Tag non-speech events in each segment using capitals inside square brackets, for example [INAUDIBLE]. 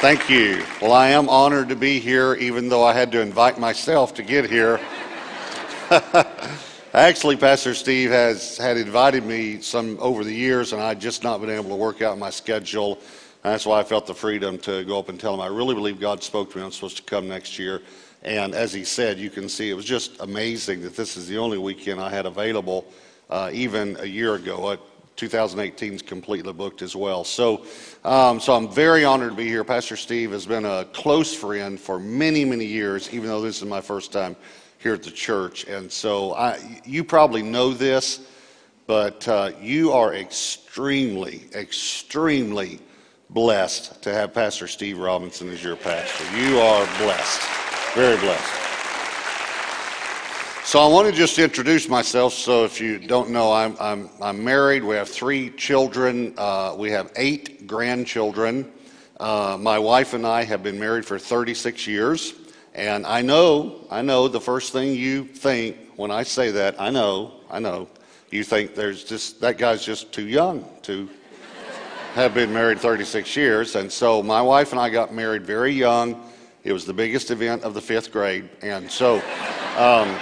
Thank you. Well, I am honored to be here, even though I had to invite myself to get here. [LAUGHS] Actually, Pastor Steve has had invited me some over the years, and I'd just not been able to work out my schedule. And that's why I felt the freedom to go up and tell him I really believe God spoke to me. I'm supposed to come next year. And as he said, you can see it was just amazing that this is the only weekend I had available, uh, even a year ago. Uh, 2018 is completely booked as well. So, um, so I'm very honored to be here. Pastor Steve has been a close friend for many, many years, even though this is my first time here at the church. And so I, you probably know this, but uh, you are extremely, extremely blessed to have Pastor Steve Robinson as your pastor. You are blessed, very blessed. So I want to just introduce myself. So if you don't know, I'm, I'm, I'm married. We have three children. Uh, we have eight grandchildren. Uh, my wife and I have been married for 36 years. And I know, I know the first thing you think when I say that, I know, I know, you think there's just, that guy's just too young to have been married 36 years. And so my wife and I got married very young. It was the biggest event of the fifth grade. And so, um,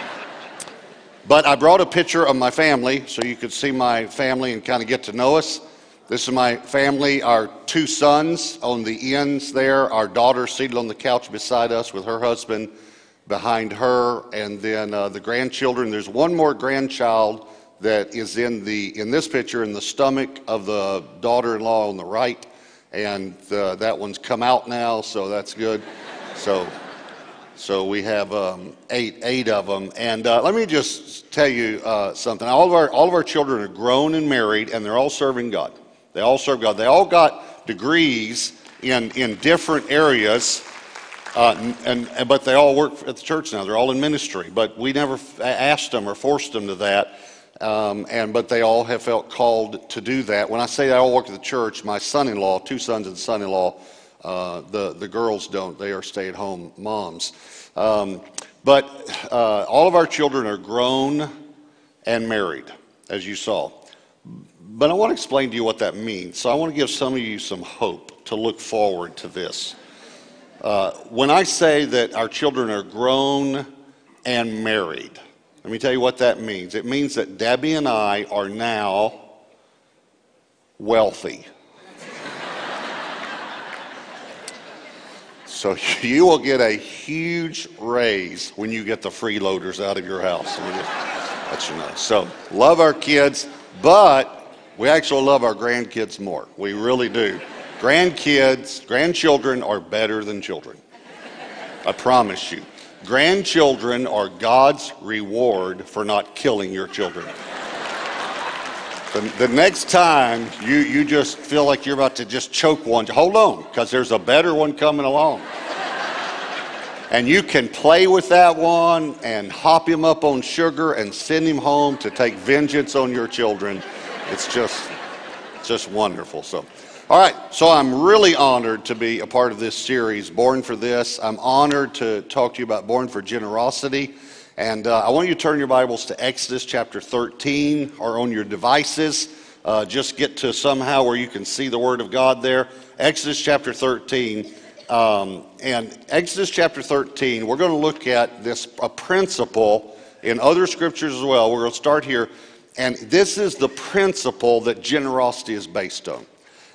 but I brought a picture of my family so you could see my family and kind of get to know us. This is my family, our two sons on the ends there, our daughter seated on the couch beside us with her husband behind her, and then uh, the grandchildren. There's one more grandchild that is in the in this picture in the stomach of the daughter-in-law on the right, and uh, that one's come out now, so that's good. So so we have um, eight, eight of them. And uh, let me just tell you uh, something. All of, our, all of our children are grown and married, and they're all serving God. They all serve God. They all got degrees in, in different areas, uh, and, and, but they all work at the church now. They're all in ministry. But we never asked them or forced them to that. Um, and but they all have felt called to do that. When I say they all work at the church, my son-in-law, two sons and son-in-law, uh, the, the girls don't. They are stay at home moms. Um, but uh, all of our children are grown and married, as you saw. But I want to explain to you what that means. So I want to give some of you some hope to look forward to this. Uh, when I say that our children are grown and married, let me tell you what that means. It means that Debbie and I are now wealthy. So [LAUGHS] you will get a huge raise when you get the freeloaders out of your house. Let you know. So love our kids, but we actually love our grandkids more. We really do. Grandkids, grandchildren are better than children. I promise you. Grandchildren are God's reward for not killing your children. The, the, next time you, you just feel like you're about to just choke one, hold on, because there's a better one coming along. and you can play with that one and hop him up on sugar and send him home to take vengeance on your children. It's just, just wonderful. So, all right, so I'm really honored to be a part of this series, Born for This. I'm honored to talk to you about Born for Generosity. And uh, I want you to turn your Bibles to Exodus chapter 13 or on your devices. Uh, just get to somehow where you can see the Word of God there. Exodus chapter 13. Um, and Exodus chapter 13, we're going to look at this a principle in other scriptures as well. We're going to start here. And this is the principle that generosity is based on.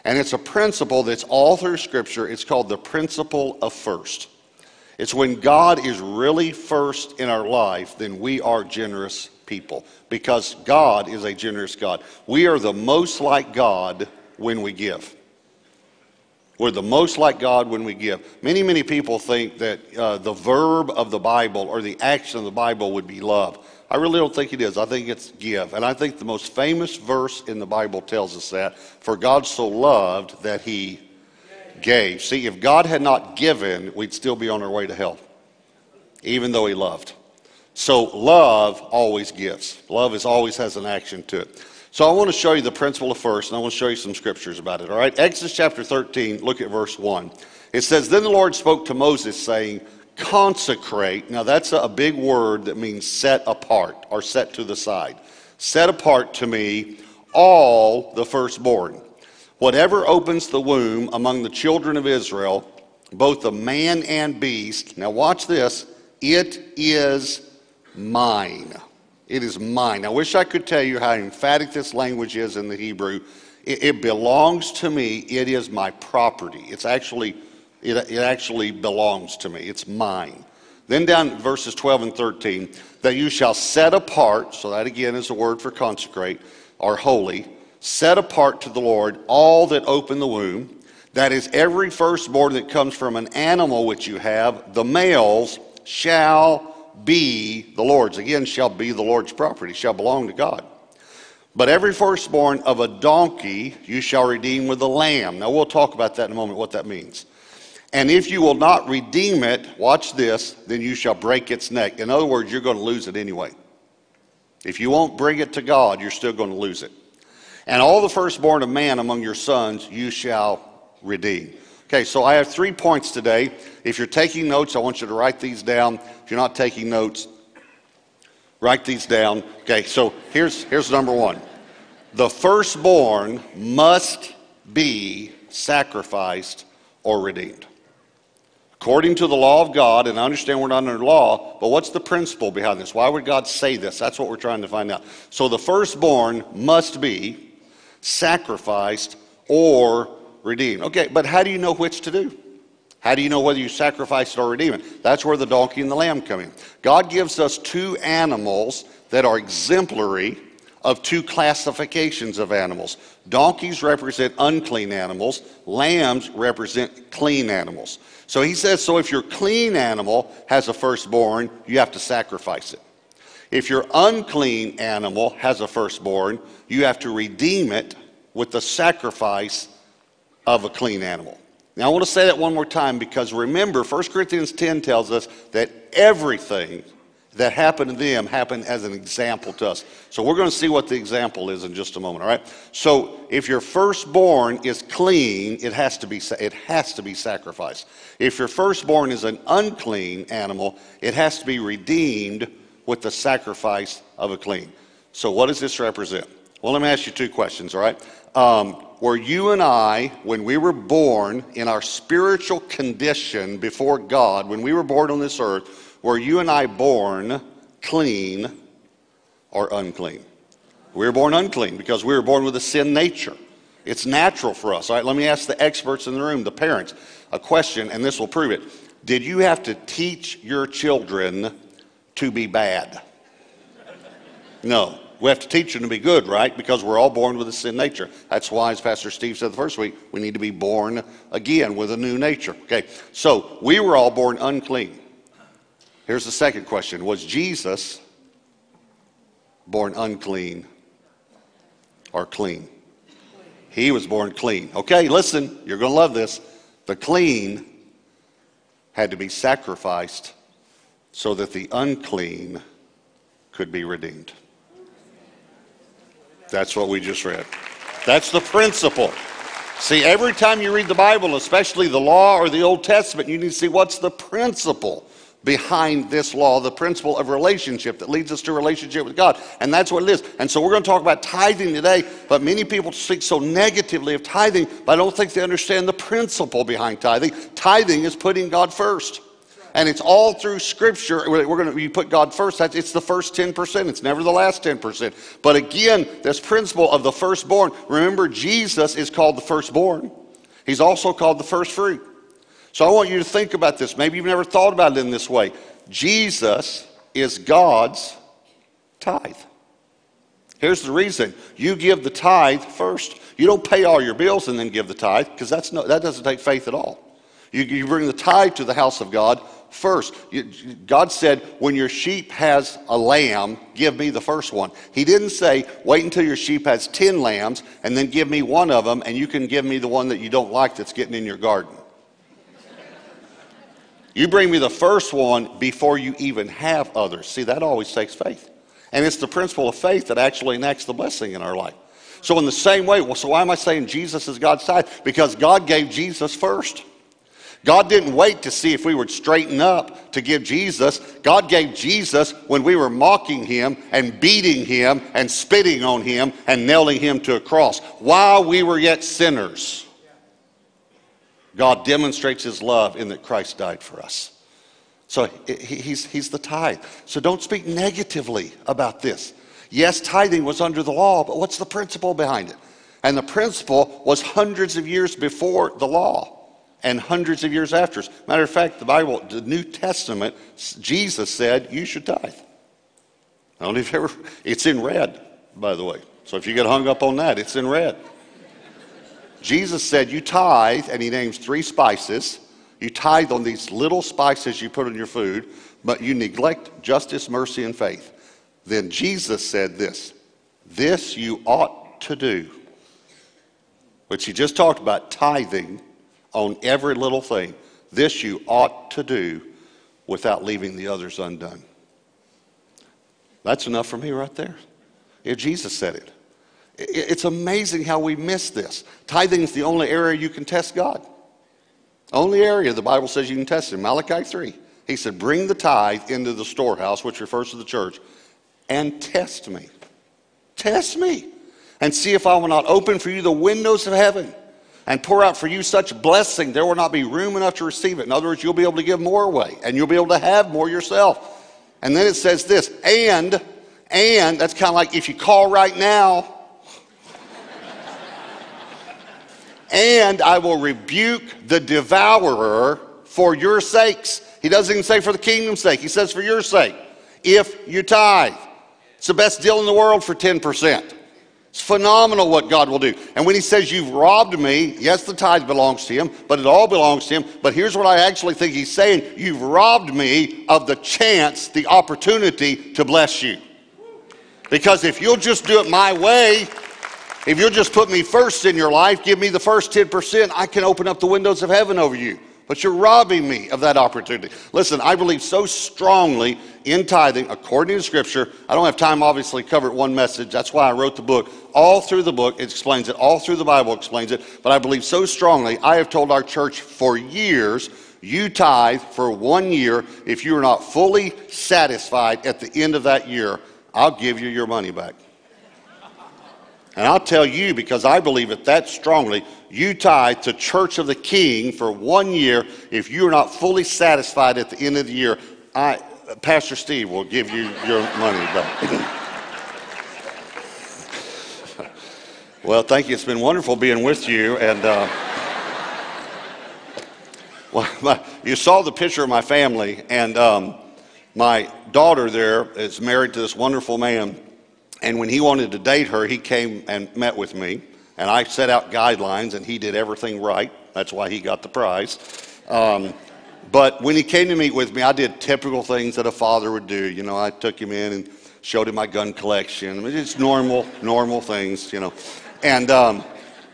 And it's a principle that's all through Scripture. It's called the principle of first. It's when God is really first in our life, then we are generous people because God is a generous God. We are the most like God when we give. We're the most like God when we give. Many, many people think that uh, the verb of the Bible or the action of the Bible would be love. I really don't think it is. I think it's give. And I think the most famous verse in the Bible tells us that. For God so loved that he gave. See, if God had not given, we'd still be on our way to hell, even though He loved. So, love always gives. Love is always has an action to it. So, I want to show you the principle of first, and I want to show you some scriptures about it. All right, Exodus chapter 13, look at verse 1. It says, Then the Lord spoke to Moses, saying, Consecrate. Now, that's a big word that means set apart or set to the side. Set apart to me all the firstborn Whatever opens the womb among the children of Israel, both the man and beast, now watch this, it is mine. It is mine. I wish I could tell you how emphatic this language is in the Hebrew. It, it belongs to me. It is my property. It's actually, it, it actually belongs to me. It's mine. Then down verses 12 and 13, that you shall set apart, so that again is a word for consecrate, or holy, set apart to the Lord all that open the womb. That is every firstborn that comes from an animal which you have, the males shall be the Lord's. Again, shall be the Lord's property, shall belong to God. But every firstborn of a donkey you shall redeem with a lamb. Now we'll talk about that in a moment, what that means. And if you will not redeem it, watch this, then you shall break its neck. In other words, you're going to lose it anyway. If you won't bring it to God, you're still going to lose it. And all the firstborn of man among your sons you shall redeem. Okay, so I have three points today. If you're taking notes, I want you to write these down. If you're not taking notes, write these down. Okay, so here's, here's number one the firstborn must be sacrificed or redeemed according to the law of God, and I understand we're not under law, but what's the principle behind this? Why would God say this? That's what we're trying to find out. So the firstborn must be sacrificed or redeemed. Okay, but how do you know which to do? How do you know whether you sacrifice it or redeem it? That's where the donkey and the lamb come in. God gives us two animals that are exemplary of two classifications of animals. Donkeys represent unclean animals, lambs represent clean animals. So he says, so if your clean animal has a firstborn, you have to sacrifice it. If your unclean animal has a firstborn, you have to redeem it with the sacrifice of a clean animal. Now, I want to say that one more time because remember, 1 Corinthians 10 tells us that everything that happened to them happened as an example to us. So we're going to see what the example is in just a moment, all right? So if your firstborn is clean, it has to be it has to be sacrificed. If your firstborn is an unclean animal, it has to be redeemed with the sacrifice of a clean. So what does this represent? Well, let me ask you two questions, all right? Um, were you and I, when we were born in our spiritual condition before God, when we were born on this earth, were you and I born clean or unclean? We were born unclean because we were born with a sin nature. It's natural for us. All right, let me ask the experts in the room, the parents, a question, and this will prove it. Did you have to teach your children to be bad? No. We have to teach them to be good, right? Because we're all born with a sin nature. That's why, as Pastor Steve said the first week, we need to be born again with a new nature. Okay, so we were all born unclean. Here's the second question Was Jesus born unclean or clean? He was born clean. Okay, listen, you're going to love this. The clean had to be sacrificed so that the unclean could be redeemed. That's what we just read. That's the principle. See, every time you read the Bible, especially the law or the Old Testament, you need to see what's the principle behind this law, the principle of relationship that leads us to relationship with God. And that's what it is. And so we're going to talk about tithing today, but many people speak so negatively of tithing, but I don't think they understand the principle behind tithing. Tithing is putting God first. And it's all through Scripture. We're going to you put God first. It's the first 10%. It's never the last 10%. But again, this principle of the firstborn. Remember, Jesus is called the firstborn. He's also called the first fruit. So I want you to think about this. Maybe you've never thought about it in this way. Jesus is God's tithe. Here's the reason you give the tithe first. You don't pay all your bills and then give the tithe because that's no, that doesn't take faith at all. You, you bring the tithe to the house of God first. God said, when your sheep has a lamb, give me the first one. He didn't say, wait until your sheep has 10 lambs and then give me one of them and you can give me the one that you don't like that's getting in your garden. You bring me the first one before you even have others. See, that always takes faith. And it's the principle of faith that actually enacts the blessing in our life. So, in the same way, well, so why am I saying Jesus is God's tithe? Because God gave Jesus first. God didn't wait to see if we would straighten up to give Jesus. God gave Jesus when we were mocking him and beating him and spitting on him and nailing him to a cross. While we were yet sinners, God demonstrates his love in that Christ died for us. So he's, he's the tithe. So don't speak negatively about this. Yes, tithing was under the law, but what's the principle behind it? And the principle was hundreds of years before the law and hundreds of years after. Matter of fact, the Bible, the New Testament, Jesus said you should tithe. I don't know if ever, it's in red, by the way. So if you get hung up on that, it's in red. Jesus said you tithe, and he names three spices. You tithe on these little spices you put in your food, but you neglect justice, mercy, and faith. Then Jesus said this This you ought to do, which he just talked about tithing on every little thing. This you ought to do without leaving the others undone. That's enough for me right there. Yeah, Jesus said it. It's amazing how we miss this. Tithing is the only area you can test God. Only area the Bible says you can test Him. Malachi 3. He said, Bring the tithe into the storehouse, which refers to the church, and test me. Test me. And see if I will not open for you the windows of heaven and pour out for you such blessing, there will not be room enough to receive it. In other words, you'll be able to give more away and you'll be able to have more yourself. And then it says this, and, and, that's kind of like if you call right now, and I will rebuke the devourer for your sakes. He doesn't even say for the kingdom's sake, he says for your sake. If you tithe, it's the best deal in the world for 10%. It's phenomenal what God will do. And when he says, You've robbed me, yes, the tithe belongs to him, but it all belongs to him. But here's what I actually think he's saying You've robbed me of the chance, the opportunity to bless you. Because if you'll just do it my way, if you'll just put me first in your life, give me the first 10%, I can open up the windows of heaven over you but you're robbing me of that opportunity. Listen, I believe so strongly in tithing according to Scripture. I don't have time, obviously, to cover it one message. That's why I wrote the book. All through the book, it explains it. All through the Bible explains it. But I believe so strongly. I have told our church for years you tithe for one year. If you are not fully satisfied at the end of that year, I'll give you your money back. And I'll tell you, because I believe it that strongly, you tithe to Church of the King for one year. If you're not fully satisfied at the end of the year, I, Pastor Steve will give you your money back. well, thank you. It's been wonderful being with you. And uh, well, [LAUGHS] my, you saw the picture of my family, and um, my daughter there is married to this wonderful man and when he wanted to date her, he came and met with me. And I set out guidelines, and he did everything right. That's why he got the prize. Um, but when he came to meet with me, I did typical things that a father would do. You know, I took him in and showed him my gun collection. I mean, it's normal, normal things, you know. And um,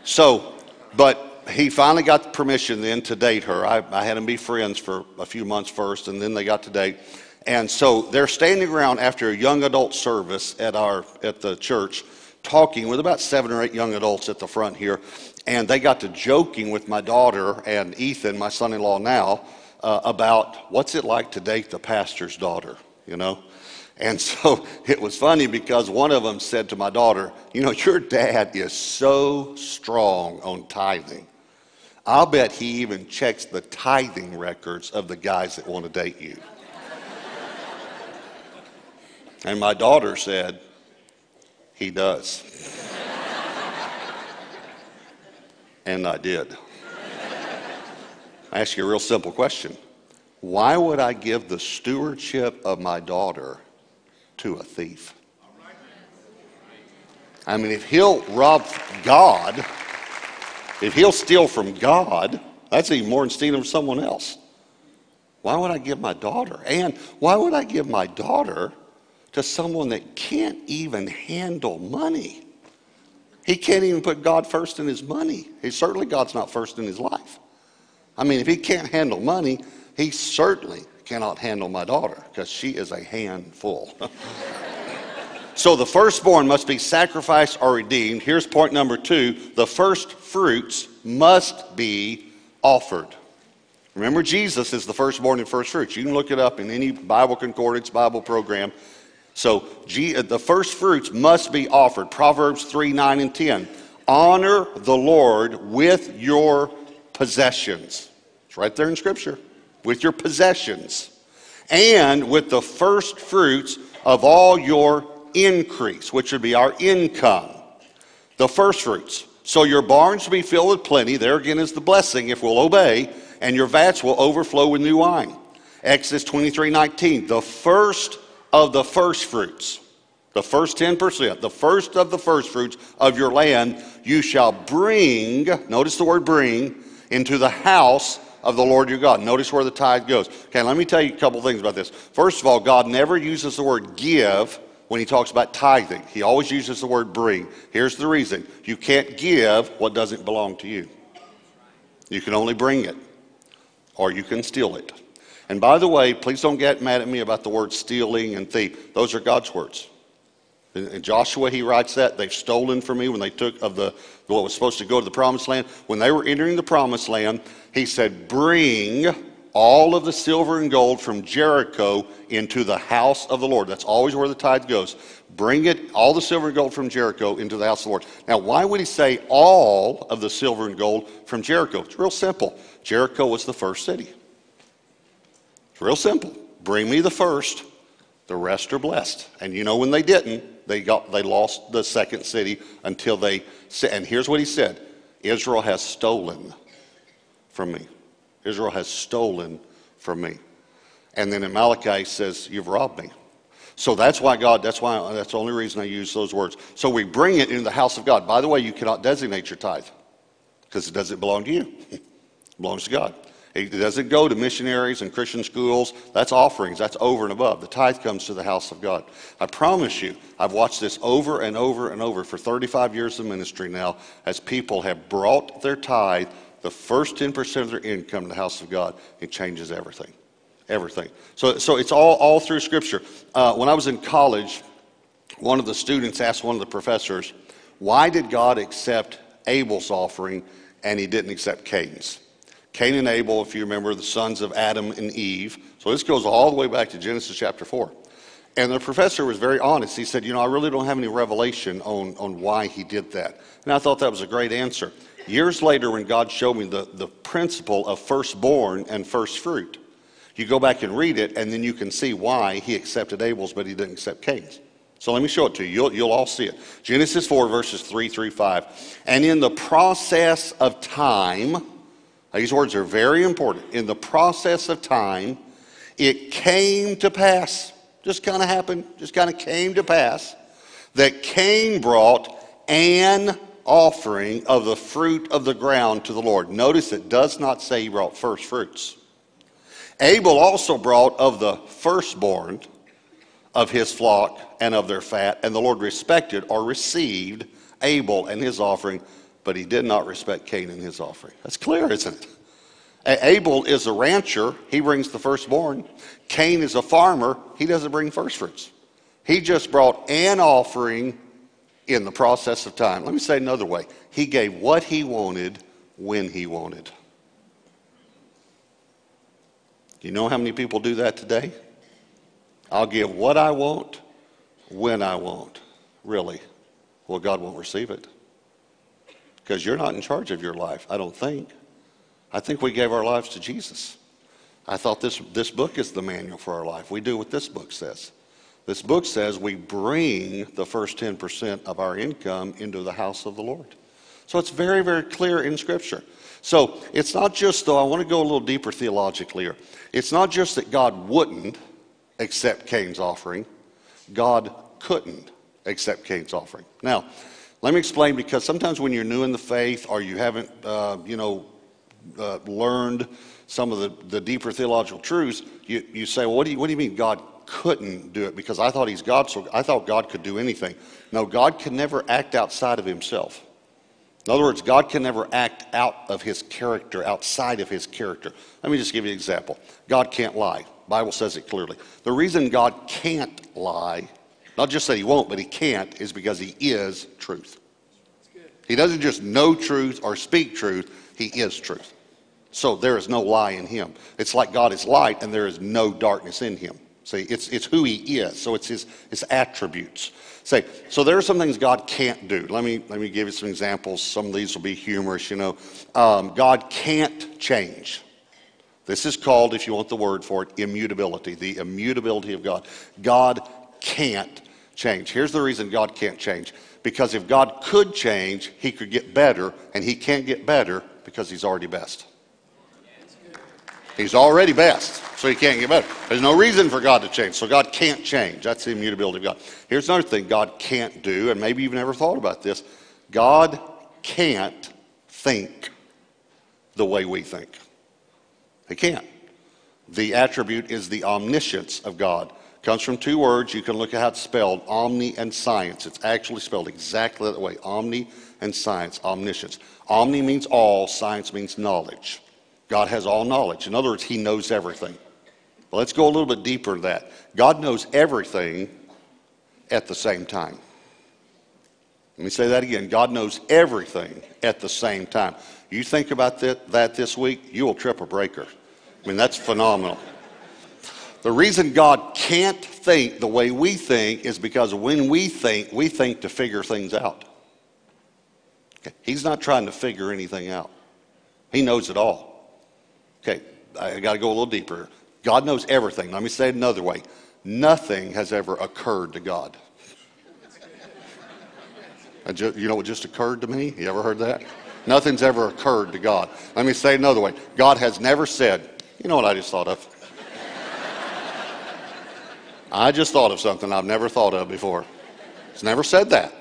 so, but he finally got permission then to date her. I, I had him be friends for a few months first, and then they got to date. And so they're standing around after a young adult service at our at the church, talking with about seven or eight young adults at the front here, and they got to joking with my daughter and Ethan, my son-in-law now, uh, about what's it like to date the pastor's daughter, you know. And [LAUGHS] so it was funny because one of them said to my daughter, You know, your dad is so strong on tithing. I'll bet he even checks the tithing records of the guys that want to date you. And my daughter said, He does. and I did. I ask you a real simple question Why would I give the stewardship of my daughter to a thief? I mean, if he'll rob God, if he'll steal from God, that's even more than stealing from someone else. Why would I give my daughter? And why would I give my daughter to someone that can't even handle money. He can't even put God first in his money. He certainly God's not first in his life. I mean, if he can't handle money, he certainly cannot handle my daughter because she is a handful. [LAUGHS] so the firstborn must be sacrificed or redeemed. Here's point number two the first fruits must be offered. Remember, Jesus is the firstborn and first fruits. You can look it up in any Bible concordance, Bible program. So uh, the first fruits must be offered. Proverbs 3 9 and 10. Honor the Lord with your possessions. It's right there in Scripture. With your possessions. And with the first fruits of all your increase, which would be our income. The first fruits. So your barns will be filled with plenty. There again is the blessing if we'll obey, and your vats will overflow with new wine. Exodus 23 19. The first of the first fruits, the first 10%, the first of the first fruits of your land, you shall bring, notice the word bring, into the house of the Lord your God. Notice where the tithe goes. Okay, let me tell you a couple things about this. First of all, God never uses the word give when he talks about tithing. He always uses the word bring. Here's the reason you can't give what doesn't belong to you, you can only bring it, or you can steal it. And by the way, please don't get mad at me about the word stealing and thief. Those are God's words. In Joshua, he writes that they've stolen from me when they took of the what was supposed to go to the promised land. When they were entering the promised land, he said, "Bring all of the silver and gold from Jericho into the house of the Lord." That's always where the tithe goes. Bring it, all the silver and gold from Jericho into the house of the Lord. Now, why would he say all of the silver and gold from Jericho? It's real simple. Jericho was the first city. It's real simple. Bring me the first, the rest are blessed. And you know when they didn't, they got they lost the second city until they and here's what he said. Israel has stolen from me. Israel has stolen from me. And then in Malachi says, You've robbed me. So that's why God, that's why that's the only reason I use those words. So we bring it into the house of God. By the way, you cannot designate your tithe because it doesn't belong to you. [LAUGHS] it belongs to God. It doesn't go to missionaries and Christian schools. That's offerings. That's over and above. The tithe comes to the house of God. I promise you, I've watched this over and over and over for 35 years of ministry now as people have brought their tithe, the first 10% of their income, to the house of God. It changes everything. Everything. So, so it's all, all through Scripture. Uh, when I was in college, one of the students asked one of the professors, Why did God accept Abel's offering and he didn't accept Cain's? Cain and Abel, if you remember, the sons of Adam and Eve. So this goes all the way back to Genesis chapter 4. And the professor was very honest. He said, You know, I really don't have any revelation on, on why he did that. And I thought that was a great answer. Years later, when God showed me the, the principle of firstborn and first fruit, you go back and read it, and then you can see why he accepted Abel's, but he didn't accept Cain's. So let me show it to you. You'll, you'll all see it. Genesis 4, verses 3 through 5. And in the process of time, these words are very important. In the process of time, it came to pass, just kind of happened, just kind of came to pass, that Cain brought an offering of the fruit of the ground to the Lord. Notice it does not say he brought first fruits. Abel also brought of the firstborn of his flock and of their fat, and the Lord respected or received Abel and his offering but he did not respect Cain and his offering. That's clear, isn't it? Abel is a rancher, he brings the firstborn. Cain is a farmer, he doesn't bring firstfruits. He just brought an offering in the process of time. Let me say another way he gave what he wanted when he wanted. Do you know how many people do that today? I'll give what I want when I want. Really? Well, God won't receive it because you're not in charge of your life, I don't think. I think we gave our lives to Jesus. I thought this, this book is the manual for our life. We do what this book says. This book says we bring the first 10% of our income into the house of the Lord. So it's very, very clear in Scripture. So it's not just, though, I want to go a little deeper theologically here. It's not just that God wouldn't accept Cain's offering, God couldn't accept Cain's offering. Now, let me explain because sometimes when you're new in the faith or you haven't, uh, you know, uh, learned some of the, the deeper theological truths, you, you say, well, what do you, what do you mean God couldn't do it? Because I thought he's God, so I thought God could do anything. No, God can never act outside of himself. In other words, God can never act out of his character, outside of his character. Let me just give you an example. God can't lie. Bible says it clearly. The reason God can't lie not just that he won't, but he can't, is because he is truth. He doesn't just know truth or speak truth, he is truth. So there is no lie in him. It's like God is light and there is no darkness in him. See, it's, it's who he is. So it's his, his attributes. Say, so there are some things God can't do. Let me, let me give you some examples. Some of these will be humorous, you know. Um, God can't change. This is called, if you want the word for it, immutability, the immutability of God. God can't change. Here's the reason God can't change. Because if God could change, he could get better, and he can't get better because he's already best. He's already best, so he can't get better. There's no reason for God to change, so God can't change. That's the immutability of God. Here's another thing God can't do, and maybe you've never thought about this God can't think the way we think. He can't. The attribute is the omniscience of God. Comes from two words. You can look at how it's spelled omni and science. It's actually spelled exactly that way omni and science, omniscience. Omni means all, science means knowledge. God has all knowledge. In other words, He knows everything. Well, let's go a little bit deeper to that. God knows everything at the same time. Let me say that again. God knows everything at the same time. You think about that, that this week, you will trip a breaker. I mean, that's phenomenal. The reason God can't think the way we think is because when we think, we think to figure things out. Okay? He's not trying to figure anything out, He knows it all. Okay, I got to go a little deeper. God knows everything. Let me say it another way nothing has ever occurred to God. Just, you know what just occurred to me? You ever heard that? Nothing's ever occurred to God. Let me say it another way God has never said, you know what I just thought of? I just thought of something I've never thought of before. He's never said that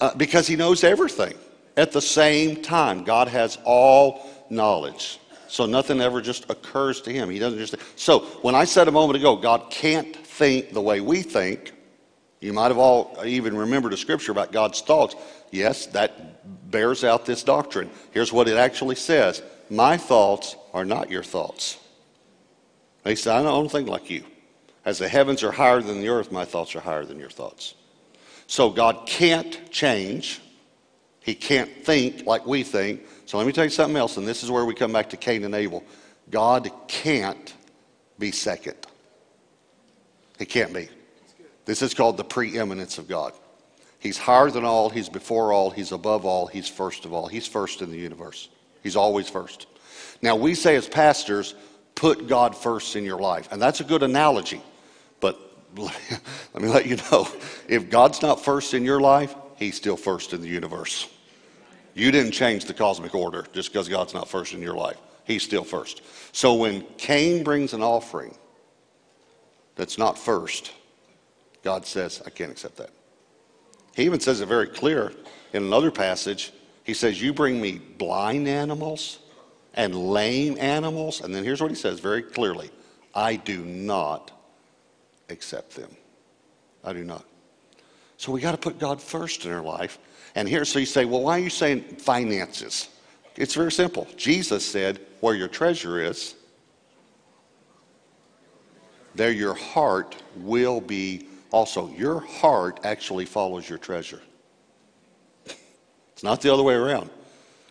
uh, because he knows everything. At the same time, God has all knowledge. So nothing ever just occurs to him. He doesn't just. So when I said a moment ago, God can't think the way we think, you might have all even remembered a scripture about God's thoughts. Yes, that bears out this doctrine. Here's what it actually says My thoughts are not your thoughts. He said, I don't think like you. As the heavens are higher than the earth, my thoughts are higher than your thoughts. So God can't change. He can't think like we think. So let me tell you something else, and this is where we come back to Cain and Abel. God can't be second. He can't be. This is called the preeminence of God. He's higher than all, he's before all, he's above all, he's first of all. He's first in the universe. He's always first. Now, we say as pastors, put God first in your life. And that's a good analogy. But [LAUGHS] let me let you know if God's not first in your life, he's still first in the universe. You didn't change the cosmic order just because God's not first in your life. He's still first. So when Cain brings an offering that's not first, God says, I can't accept that. He even says it very clear in another passage. He says, You bring me blind animals and lame animals. And then here's what he says very clearly I do not accept them. I do not. So we got to put God first in our life. And here, so you say, well, why are you saying finances? It's very simple. Jesus said, where your treasure is, there your heart will be also. Your heart actually follows your treasure. It's not the other way around.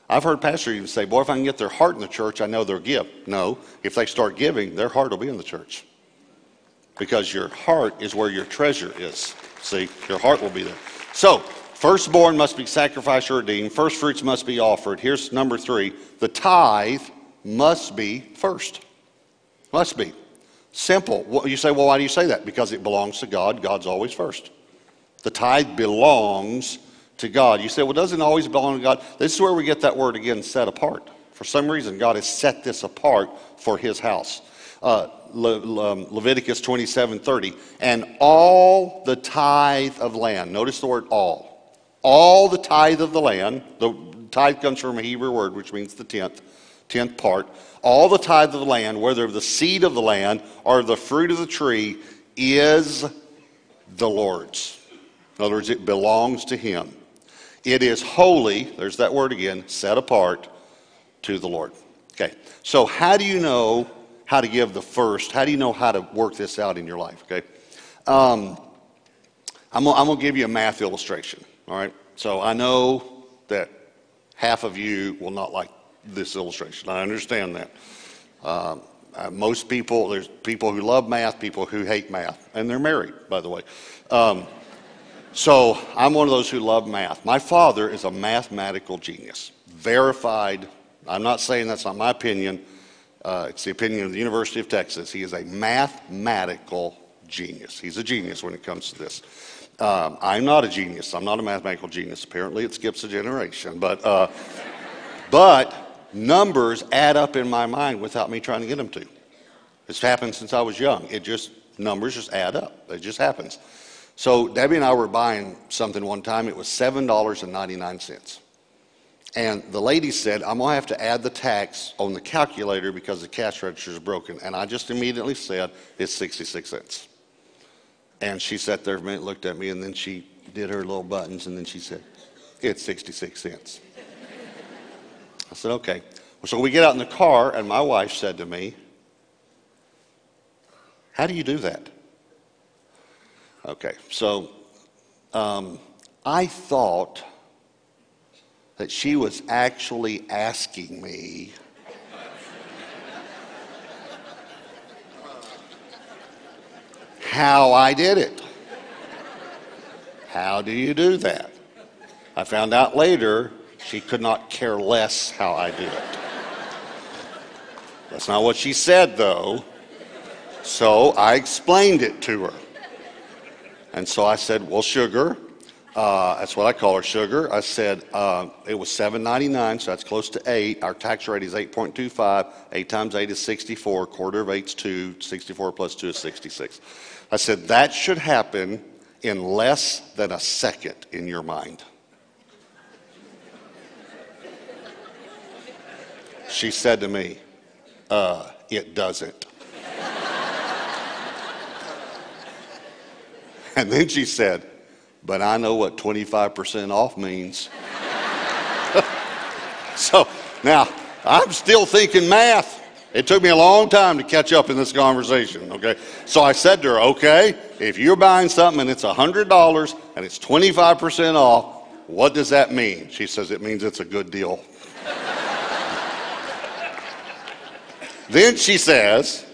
I've heard pastors even say, boy, if I can get their heart in the church, I know they'll give. No, if they start giving, their heart will be in the church. Because your heart is where your treasure is. See, your heart will be there. So, Firstborn must be sacrificed or redeemed. First fruits must be offered. Here's number three the tithe must be first. Must be. Simple. You say, well, why do you say that? Because it belongs to God. God's always first. The tithe belongs to God. You say, well, doesn't always belong to God? This is where we get that word again, set apart. For some reason, God has set this apart for his house. Uh, Le- Le- um, Leviticus 27 30. And all the tithe of land, notice the word all all the tithe of the land, the tithe comes from a Hebrew word which means the tenth, tenth part, all the tithe of the land, whether of the seed of the land or the fruit of the tree, is the Lord's. In other words, it belongs to Him. It is holy, there's that word again, set apart to the Lord. Okay, so how do you know how to give the first? How do you know how to work this out in your life? Okay, um, I'm going to give you a math illustration. All right? So I know that half of you will not like this illustration. I understand that. Um, uh, most people, there's people who love math, people who hate math, and they're married, by the way. Um, so I'm one of those who love math. My father is a mathematical genius, verified. I'm not saying that's not my opinion. Uh, it's the opinion of the University of Texas. He is a mathematical genius. He's a genius when it comes to this. Um, I'm not a genius. I'm not a mathematical genius. Apparently, it skips a generation. But, uh, [LAUGHS] but numbers add up in my mind without me trying to get them to. It's happened since I was young. It just, numbers just add up. It just happens. So Debbie and I were buying something one time. It was $7.99. And the lady said, I'm going to have to add the tax on the calculator because the cash register is broken. And I just immediately said, it's 66 cents. And she sat there a minute, looked at me, and then she did her little buttons, and then she said, It's 66 cents. I said, Okay. So we get out in the car, and my wife said to me, How do you do that? Okay, so um, I thought that she was actually asking me how I did it. How do you do that? I found out later she could not care less how I did it. That's not what she said, though. So I explained it to her. And so I said, Well, sugar, uh, that's what I call her, sugar. I said uh, it was $7.99, so that's close to 8 Our tax rate is 8.25. 8 times 8 is 64. Quarter of 8 is 2. 64 plus 2 is 66. I said, that should happen in less than a second in your mind. She said to me, uh, it doesn't. [LAUGHS] and then she said, but I know what 25% off means. [LAUGHS] so now I'm still thinking math. It took me a long time to catch up in this conversation, okay? So I said to her, okay, if you're buying something and it's $100 and it's 25% off, what does that mean? She says, it means it's a good deal. [LAUGHS] then she says,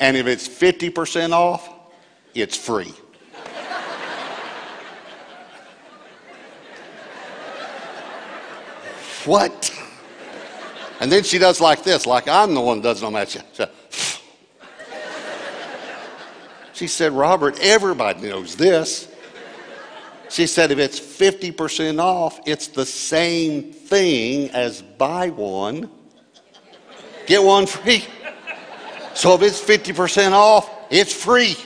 and if it's 50% off, it's free. What? And then she does like this, like I'm the one that does no match. She said, Robert, everybody knows this. She said, if it's 50% off, it's the same thing as buy one, get one free. So if it's 50% off, it's free.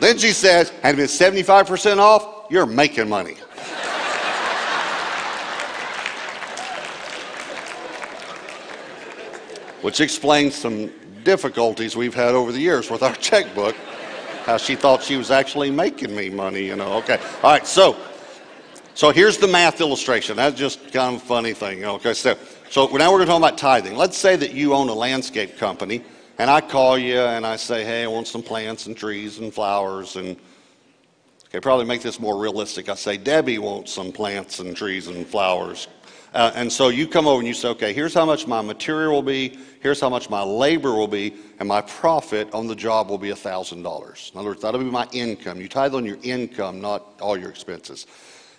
Then she says, and if it's 75% off, you're making money. Which explains some difficulties we've had over the years with our [LAUGHS] checkbook. How she thought she was actually making me money, you know. Okay. All right. So, so here's the math illustration. That's just kind of a funny thing. Okay. So, so now we're going to talk about tithing. Let's say that you own a landscape company, and I call you and I say, "Hey, I want some plants and trees and flowers and." Okay, probably make this more realistic. I say, Debbie wants some plants and trees and flowers. Uh, and so you come over and you say, okay, here's how much my material will be, here's how much my labor will be, and my profit on the job will be $1,000. In other words, that'll be my income. You tithe on your income, not all your expenses.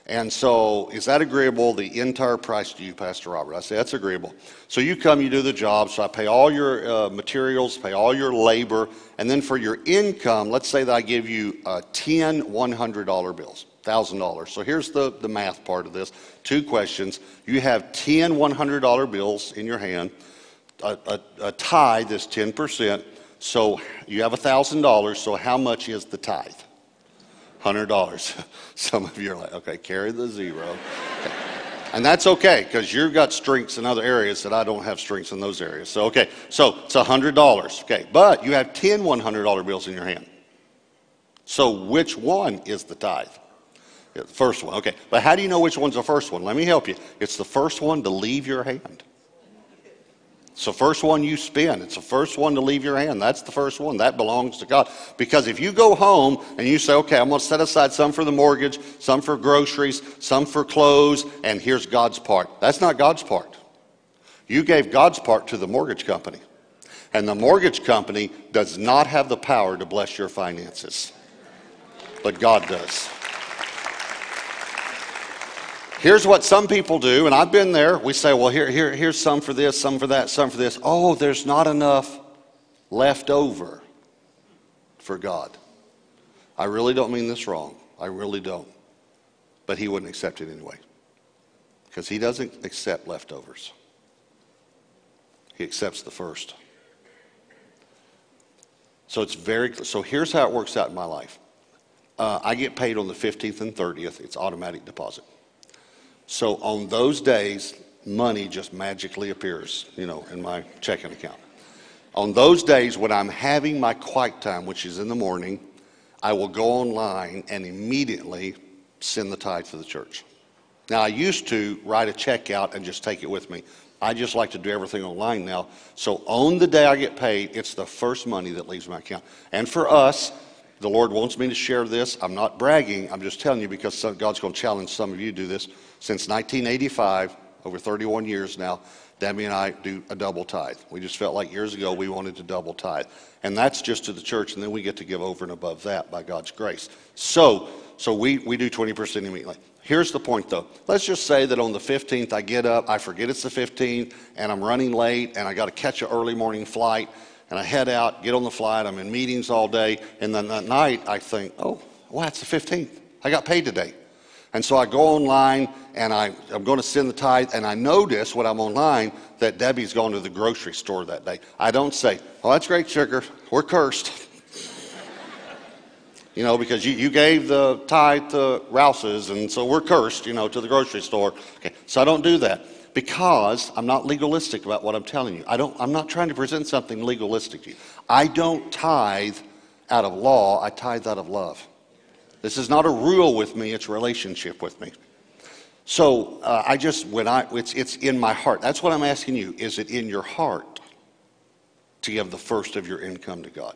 And so, is that agreeable, the entire price to you, Pastor Robert? I say, that's agreeable. So you come, you do the job, so I pay all your uh, materials, pay all your labor, and then for your income, let's say that I give you uh, 10 $100 bills. $1,000. So here's the, the math part of this. Two questions. You have 10 $100 bills in your hand. A, a, a tithe is 10%. So you have $1,000. So how much is the tithe? $100. [LAUGHS] Some of you are like, okay, carry the zero. Okay. And that's okay because you've got strengths in other areas that I don't have strengths in those areas. So, okay, so it's $100. Okay, but you have 10 $100 bills in your hand. So which one is the tithe? The first one. Okay. But how do you know which one's the first one? Let me help you. It's the first one to leave your hand. It's the first one you spend. It's the first one to leave your hand. That's the first one. That belongs to God. Because if you go home and you say, okay, I'm going to set aside some for the mortgage, some for groceries, some for clothes, and here's God's part. That's not God's part. You gave God's part to the mortgage company. And the mortgage company does not have the power to bless your finances, but God does. Here's what some people do, and I've been there. We say, well, here, here, here's some for this, some for that, some for this. Oh, there's not enough left over for God. I really don't mean this wrong. I really don't. But He wouldn't accept it anyway. Because He doesn't accept leftovers, He accepts the first. So it's very so here's how it works out in my life. Uh, I get paid on the 15th and 30th. It's automatic deposit. So on those days, money just magically appears, you know, in my checking account. On those days when I'm having my quiet time, which is in the morning, I will go online and immediately send the tithe to the church. Now, I used to write a check out and just take it with me. I just like to do everything online now. So on the day I get paid, it's the first money that leaves my account. And for us, the Lord wants me to share this. I'm not bragging. I'm just telling you because God's going to challenge some of you to do this. Since 1985, over 31 years now, Debbie and I do a double tithe. We just felt like years ago we wanted to double tithe. And that's just to the church, and then we get to give over and above that by God's grace. So, so we, we do 20% immediately. Here's the point though. Let's just say that on the 15th I get up, I forget it's the 15th, and I'm running late, and I got to catch an early morning flight and I head out, get on the flight, I'm in meetings all day, and then that night I think, oh, wow, it's the 15th. I got paid today. And so I go online and I, I'm going to send the tithe, and I notice when I'm online that Debbie's gone to the grocery store that day. I don't say, oh, that's great, sugar. We're cursed. [LAUGHS] you know, because you, you gave the tithe to Rouse's, and so we're cursed, you know, to the grocery store. Okay, so I don't do that because I'm not legalistic about what I'm telling you. I don't, I'm not trying to present something legalistic to you. I don't tithe out of law, I tithe out of love. This is not a rule with me, it's a relationship with me. So uh, I just, when I, it's, it's in my heart. That's what I'm asking you. Is it in your heart to give the first of your income to God?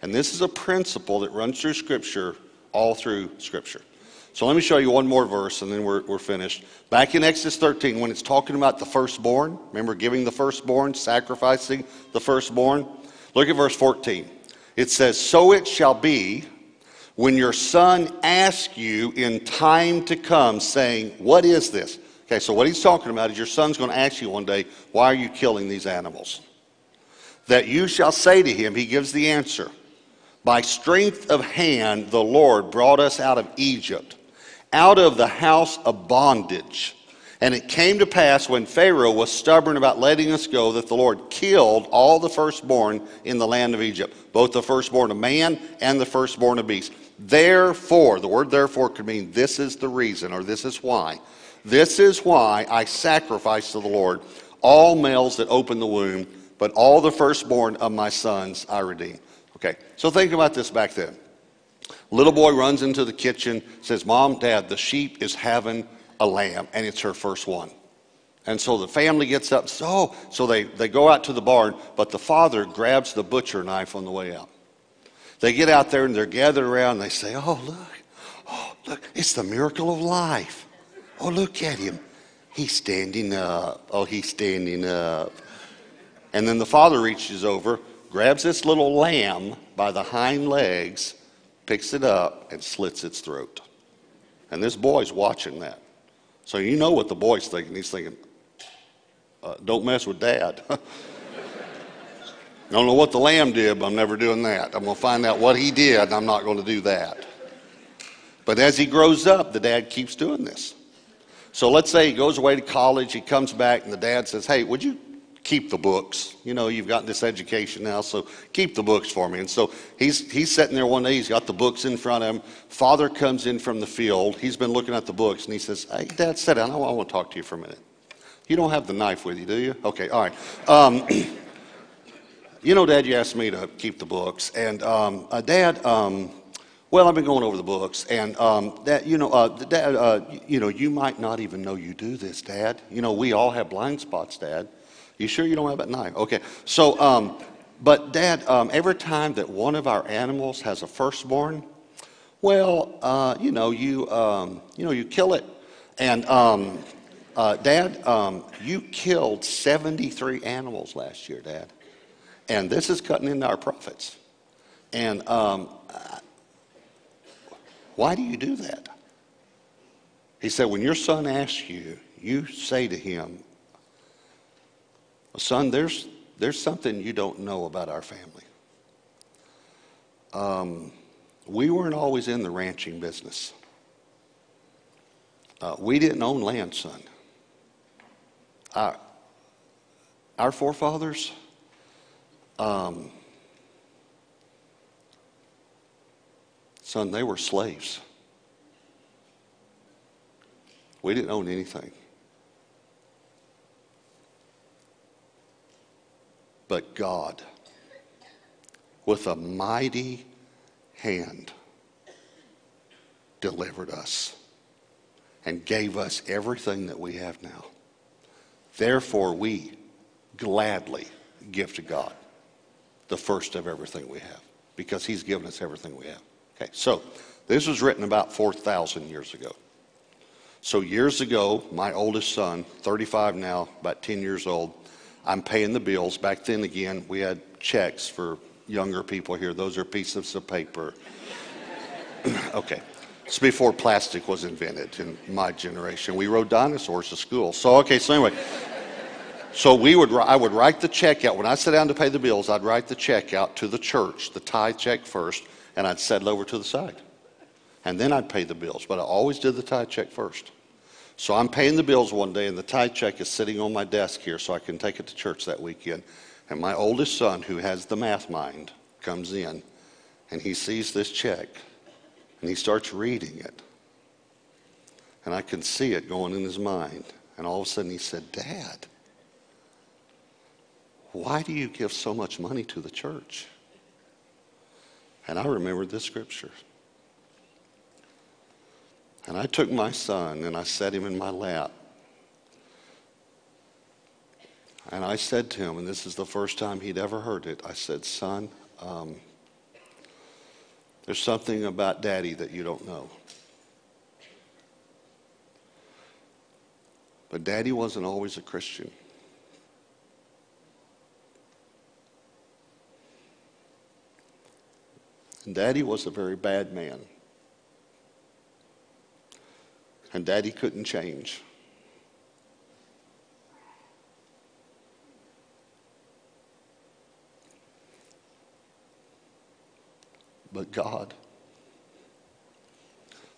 And this is a principle that runs through Scripture, all through Scripture. So let me show you one more verse and then we're, we're finished. Back in Exodus 13, when it's talking about the firstborn, remember giving the firstborn, sacrificing the firstborn? Look at verse 14. It says, So it shall be when your son asks you in time to come, saying, What is this? Okay, so what he's talking about is your son's going to ask you one day, Why are you killing these animals? That you shall say to him, He gives the answer, By strength of hand the Lord brought us out of Egypt out of the house of bondage. And it came to pass when Pharaoh was stubborn about letting us go that the Lord killed all the firstborn in the land of Egypt, both the firstborn of man and the firstborn of beast. Therefore, the word therefore could mean this is the reason or this is why. This is why I sacrifice to the Lord all males that open the womb, but all the firstborn of my sons I redeem. Okay, so think about this back then. Little boy runs into the kitchen, says, Mom, Dad, the sheep is having a lamb, and it's her first one. And so the family gets up, so, so they, they go out to the barn, but the father grabs the butcher knife on the way out. They get out there and they're gathered around and they say, Oh, look, oh, look, it's the miracle of life. Oh, look at him. He's standing up. Oh, he's standing up. And then the father reaches over, grabs this little lamb by the hind legs, picks it up and slits its throat. And this boy's watching that. So you know what the boy's thinking. He's thinking, uh, don't mess with dad. [LAUGHS] I don't know what the lamb did, but I'm never doing that. I'm going to find out what he did, and I'm not going to do that. But as he grows up, the dad keeps doing this. So let's say he goes away to college, he comes back, and the dad says, Hey, would you keep the books. You know, you've got this education now, so keep the books for me. And so he's, he's sitting there one day, he's got the books in front of him. Father comes in from the field. He's been looking at the books, and he says, Hey, Dad, sit down. I want to talk to you for a minute. You don't have the knife with you, do you? Okay, all right. Um, [CLEARS THROAT] you know, Dad, you asked me to keep the books. And um, uh, Dad, um, well, I've been going over the books, and um, that you know, uh, Dad, uh, you know, you might not even know you do this, Dad. You know, we all have blind spots, Dad. You sure you don't have at nine? Okay. So, um, but Dad, um, every time that one of our animals has a firstborn, well, uh, you know, you um, you know, you kill it, and um, uh, Dad, um, you killed 73 animals last year, Dad, and this is cutting into our profits. And um, why do you do that? He said, when your son asks you, you say to him, Son, there's, there's something you don't know about our family. Um, we weren't always in the ranching business. Uh, we didn't own land, son. Our, our forefathers, um, son, they were slaves. We didn't own anything. But God, with a mighty hand, delivered us and gave us everything that we have now. Therefore, we gladly give to God the first of everything we have because He's given us everything we have. Okay, so this was written about 4,000 years ago. So, years ago, my oldest son, 35 now, about 10 years old, I'm paying the bills. Back then, again, we had checks for younger people here. Those are pieces of paper. [CLEARS THROAT] okay. It's before plastic was invented in my generation. We rode dinosaurs to school. So, okay, so anyway. So we would, I would write the check out. When I sit down to pay the bills, I'd write the check out to the church, the tithe check first, and I'd settle over to the side. And then I'd pay the bills. But I always did the tithe check first. So I'm paying the bills one day, and the tithe check is sitting on my desk here so I can take it to church that weekend. And my oldest son, who has the math mind, comes in and he sees this check and he starts reading it. And I can see it going in his mind. And all of a sudden he said, Dad, why do you give so much money to the church? And I remembered this scripture. And I took my son and I set him in my lap. And I said to him, and this is the first time he'd ever heard it, I said, Son, um, there's something about daddy that you don't know. But daddy wasn't always a Christian. And daddy was a very bad man. And daddy couldn't change. But God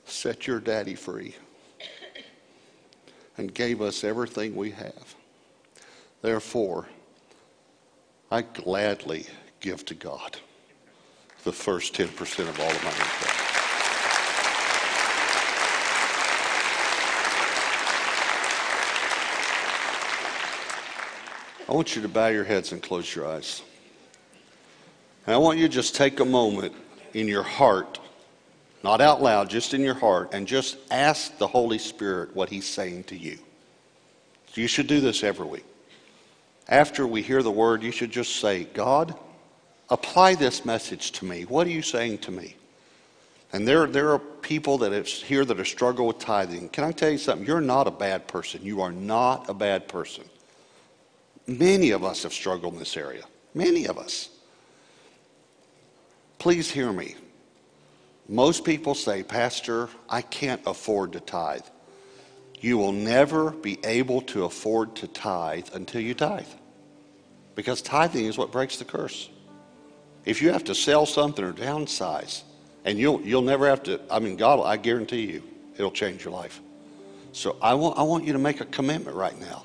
set your daddy free and gave us everything we have. Therefore, I gladly give to God the first 10% of all of my income. I want you to bow your heads and close your eyes. And I want you to just take a moment in your heart, not out loud, just in your heart, and just ask the Holy Spirit what He's saying to you. You should do this every week. After we hear the word, you should just say, God, apply this message to me. What are you saying to me? And there, there are people that are here that are struggle with tithing. Can I tell you something? You're not a bad person. You are not a bad person. Many of us have struggled in this area. Many of us. Please hear me. Most people say, Pastor, I can't afford to tithe. You will never be able to afford to tithe until you tithe. Because tithing is what breaks the curse. If you have to sell something or downsize, and you'll, you'll never have to, I mean, God, I guarantee you, it'll change your life. So I want, I want you to make a commitment right now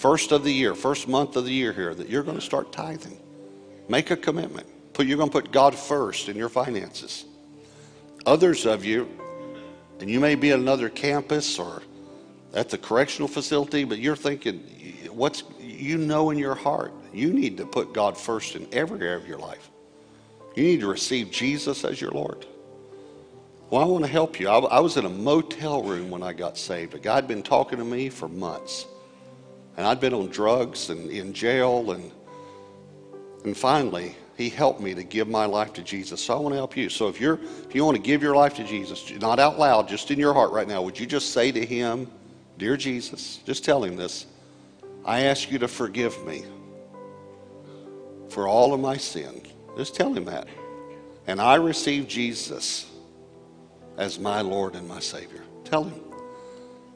first of the year, first month of the year here, that you're going to start tithing. Make a commitment. Put, you're going to put God first in your finances. Others of you, and you may be at another campus or at the correctional facility, but you're thinking, what's you know in your heart, you need to put God first in every area of your life. You need to receive Jesus as your Lord. Well, I want to help you. I, I was in a motel room when I got saved. A guy had been talking to me for months. And I'd been on drugs and in jail. And, and finally, he helped me to give my life to Jesus. So I want to help you. So if, you're, if you want to give your life to Jesus, not out loud, just in your heart right now, would you just say to him, Dear Jesus, just tell him this. I ask you to forgive me for all of my sin. Just tell him that. And I receive Jesus as my Lord and my Savior. Tell him.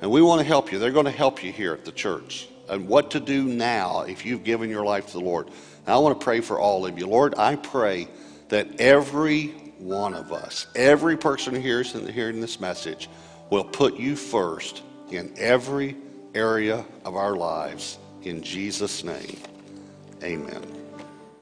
And we want to help you. They're going to help you here at the church. And what to do now if you've given your life to the Lord. Now, I want to pray for all of you. Lord, I pray that every one of us, every person hears hearing this message, will put you first in every area of our lives. In Jesus' name, amen.